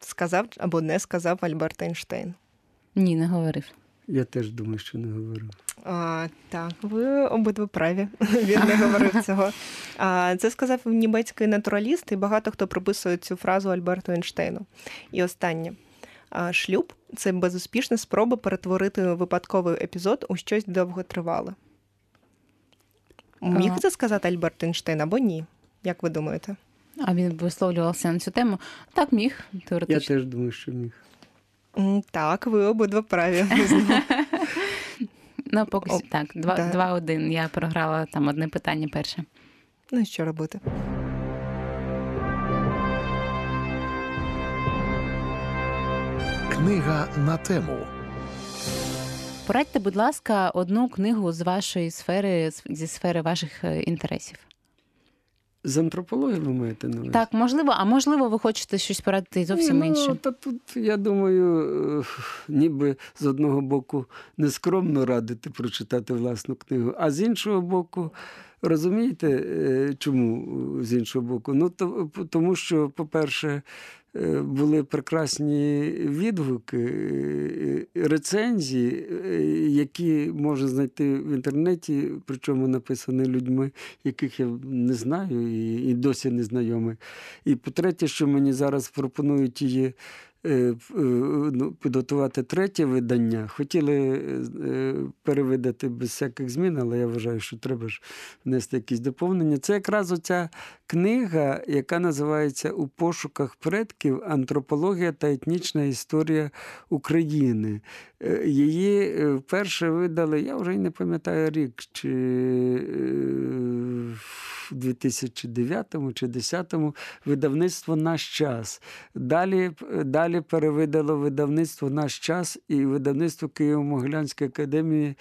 C: Сказав або не сказав Альберт Ейнштейн.
B: Ні, не говорив.
D: Я теж думаю, що не говорив.
C: А, так, ви обидва праві. Він не говорив цього. А, це сказав німецький натураліст, і багато хто приписує цю фразу Альберту Ейнштейну. І останнє. А, шлюб це безуспішна спроба перетворити випадковий епізод у щось довготривале. Міг це сказати Альберт Ейнштейн або ні? Як ви думаєте?
B: А він висловлювався на цю тему. Так, міг,
D: Я теж думаю, що міг.
C: Так, ви обидва праві.
B: Ну, поки
C: О,
B: що так, два-
C: да.
B: 2-1. Я програла там одне питання перше.
C: Ну, і що робити?
A: Книга на тему.
B: Порадьте, будь ласка, одну книгу з вашої сфери, зі сфери ваших е, інтересів.
D: З антропології ви маєте на увазі?
B: Так, можливо, а можливо, ви хочете щось порадити зовсім
D: Ні, ну,
B: інше.
D: Та тут, я думаю, е, ніби з одного боку нескромно радити прочитати власну книгу, а з іншого боку, розумієте, е, чому е, з іншого боку? Ну, то, тому що, по-перше, е, були прекрасні відгуки, е, рецензії, е, які можна знайти в інтернеті, причому написані людьми, яких я не знаю і, досі не знайомий. І по-третє, що мені зараз пропонують її е, е, підготувати третє видання. Хотіли е, перевидати без всяких змін, але я вважаю, що треба ж внести якісь доповнення. Це якраз оця книга, яка називається У пошуках предків Антропологія та етнічна історія України. Е, Її е, вперше видали, я вже й не пам'ятаю рік, чи е, в 2009 чи 2010 видавництво Наш час. Далі, далі перевидало видавництво Наш час і видавництво Києво-Могилянської академії.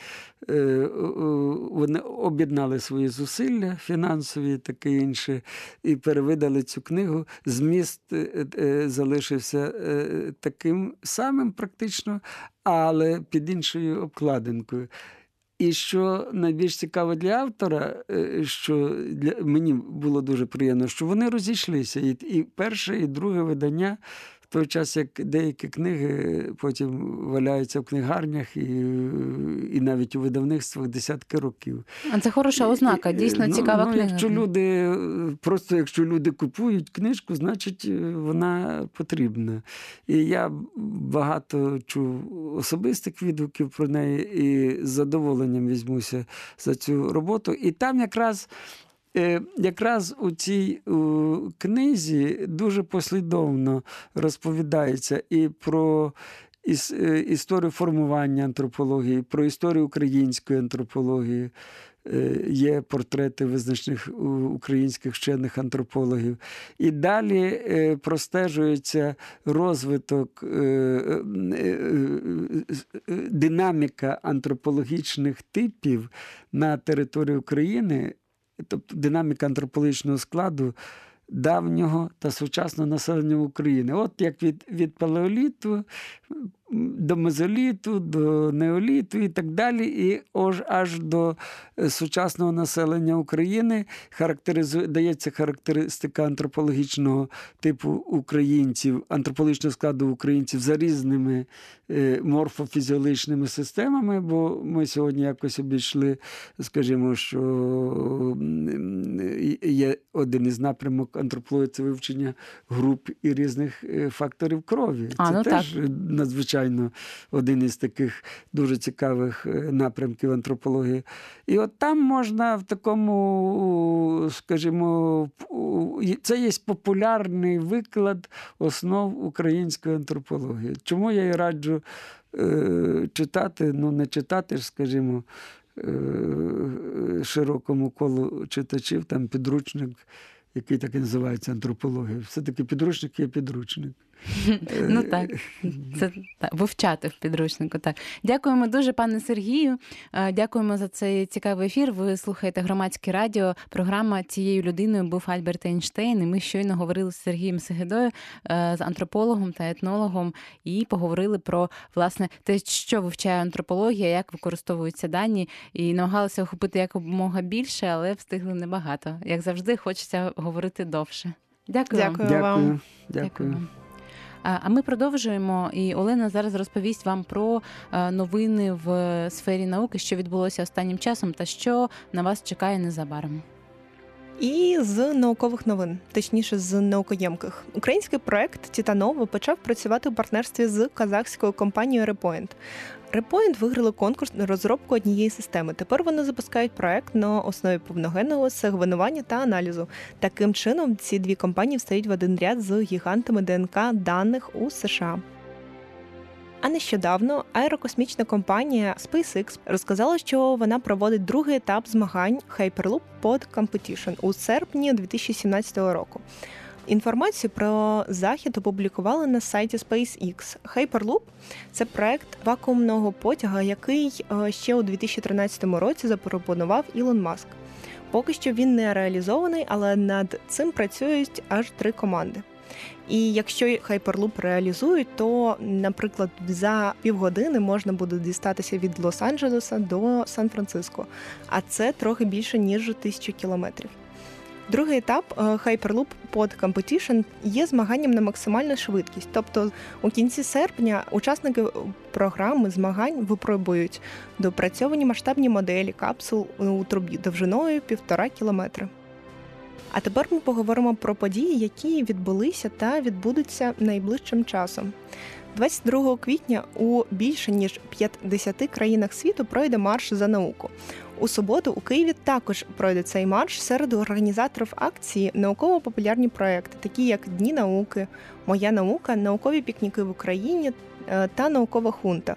D: Е, Вони об'єднали свої зусилля фінансові, таке інше, і перевидали цю книгу. Зміст е, е, залишився таким самим практично, але під іншою обкладинкою. І що найбільш цікаво для автора, е, що для мені було дуже приємно, що вони розійшлися. І, і перше, і друге видання, той час, як деякі книги потім валяються в книгарнях і, і навіть у видавництвах десятки років.
B: А це хороша ознака,
D: І,
B: дійсно
D: ну,
B: цікава
D: ну,
B: книга.
D: Якщо люди, е, просто якщо люди купують книжку, значить е, вона потрібна. І я багато чув особистих відгуків про неї і з задоволенням візьмуся за цю роботу. І там якраз. Е, Якраз у цій книзі дуже послідовно розповідається і про е, історію формування антропології, про історію української антропології. Е, Є портрети визначних українських вчених антропологів. І далі простежується розвиток, динаміка антропологічних типів на території України, тобто динаміка антрополічного складу давнього та сучасного населення України. От як від, від палеоліту до мезоліту, до неоліту і так далі, і аж, аж до е, сучасного населення України характеризує, дається характеристика антропологічного типу українців, антропологічного складу українців за різними е, морфофізіологічними системами, бо ми сьогодні якось обійшли, скажімо, що є один із напрямок антропології це вивчення груп і різних е, факторів крові.
B: А,
D: це
B: ну
D: теж
B: так.
D: Надзвичайно один із таких дуже цікавих е, напрямків антропології. І от там можна в такому, скажімо, це є популярний виклад основ української антропології. Чому я і раджу е, читати, ну не читати ж, скажімо. Е, широкому колу читачів, там підручник, який так і називається антропологія. Все-таки підручник є підручник.
B: Ну так, це так, вивчати в підручнику. Так, дякуємо дуже, пане Сергію. Е, дякуємо за цей цікавий ефір. Ви слухаєте громадське радіо. Програма цією людиною був Альберт Ейнштейн. І ми щойно говорили з Сергієм Сегедою, е, з антропологом та етнологом, і поговорили про власне те, що вивчає антропологія, як використовуються дані, і намагалися охопити якомога більше, але встигли небагато. Як завжди, хочеться говорити довше. Дякую.
C: Дякую
D: Дякую.
C: вам.
D: Дякую.
B: Дякую. А ми продовжуємо, і Олена зараз розповість вам про новини в сфері науки, що відбулося останнім часом, та що на вас чекає незабаром.
C: І з наукових новин, точніше, з наукоємких, український проект Титаново почав працювати у партнерстві з казахською компанією Repoint. Repoint виграли конкурс на розробку однієї системи. Тепер вони запускають проект на основі повногенного сегвенування та аналізу. Таким чином, ці дві компанії встають в один ряд з гігантами ДНК даних у США. А нещодавно аерокосмічна компанія SpaceX розказала, що вона проводить другий етап змагань Hyperloop Pod Competition у серпні 2017 року. Інформацію про захід опублікували на сайті SpaceX. Hyperloop – це проект вакуумного потяга, який е, ще у 2013 році запропонував Ілон Маск. Поки що він не реалізований, але над цим працюють аж три команди. І якщо Hyperloop реалізують, то, наприклад, за півгодини можна буде дістатися від Лос-Анджелеса до Сан-Франциско, а це трохи більше ніж тисячу кілометрів. Другий етап е, Hyperloop Pod Competition є змаганням на максимальну швидкість. Тобто у кінці серпня учасники програми змагань випробують допрацьовані масштабні моделі капсул у трубі довжиною півтора кілометра. А тепер ми поговоримо про події, які відбулися та відбудуться найближчим часом. 22 квітня у більше ніж 50 країнах світу пройде марш за науку. У суботу у Києві також пройде цей марш серед організаторів акції науково-популярні проекти, такі як Дні науки, Моя наука, наукові пікніки в Україні е, та наукова хунта.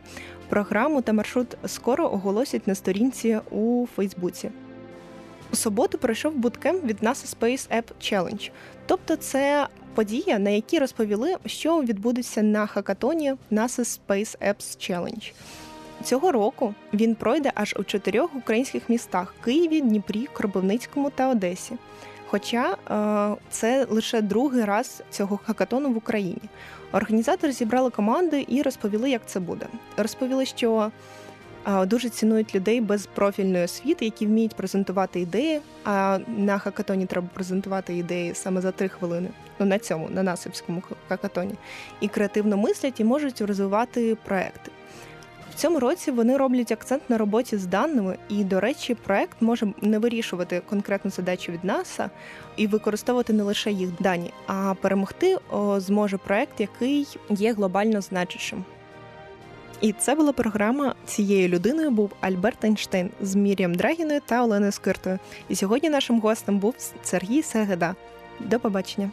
C: Програму та маршрут скоро оголосять на сторінці у Фейсбуці. У суботу пройшов буткемп від NASA Space App Challenge. Тобто, це подія, на якій розповіли, що відбудеться на хакатоні NASA Space Apps Challenge. Цього року він пройде аж у чотирьох українських містах Києві, Дніпрі, Кропивницькому та Одесі. Хоча е, це лише другий раз цього хакатону в Україні. Організатори зібрали команди і розповіли, як це буде. Розповіли, що дуже цінують людей без профільної освіти, які вміють презентувати ідеї. А на хакатоні треба презентувати ідеї саме за три хвилини. Ну на цьому, на насипському хакатоні. І креативно мислять і можуть розвивати проекти. В цьому році вони роблять акцент на роботі з даними, і, до речі, проект може не вирішувати конкретну задачу від НАСА і використовувати не лише їх дані, а перемогти зможе проект, який є глобально значущим. І це була програма цією людиною був Альберт Ейнштейн з Мір'ям Драгіною та Оленою Скиртою. І сьогодні нашим гостем був Сергій Сегеда. До побачення.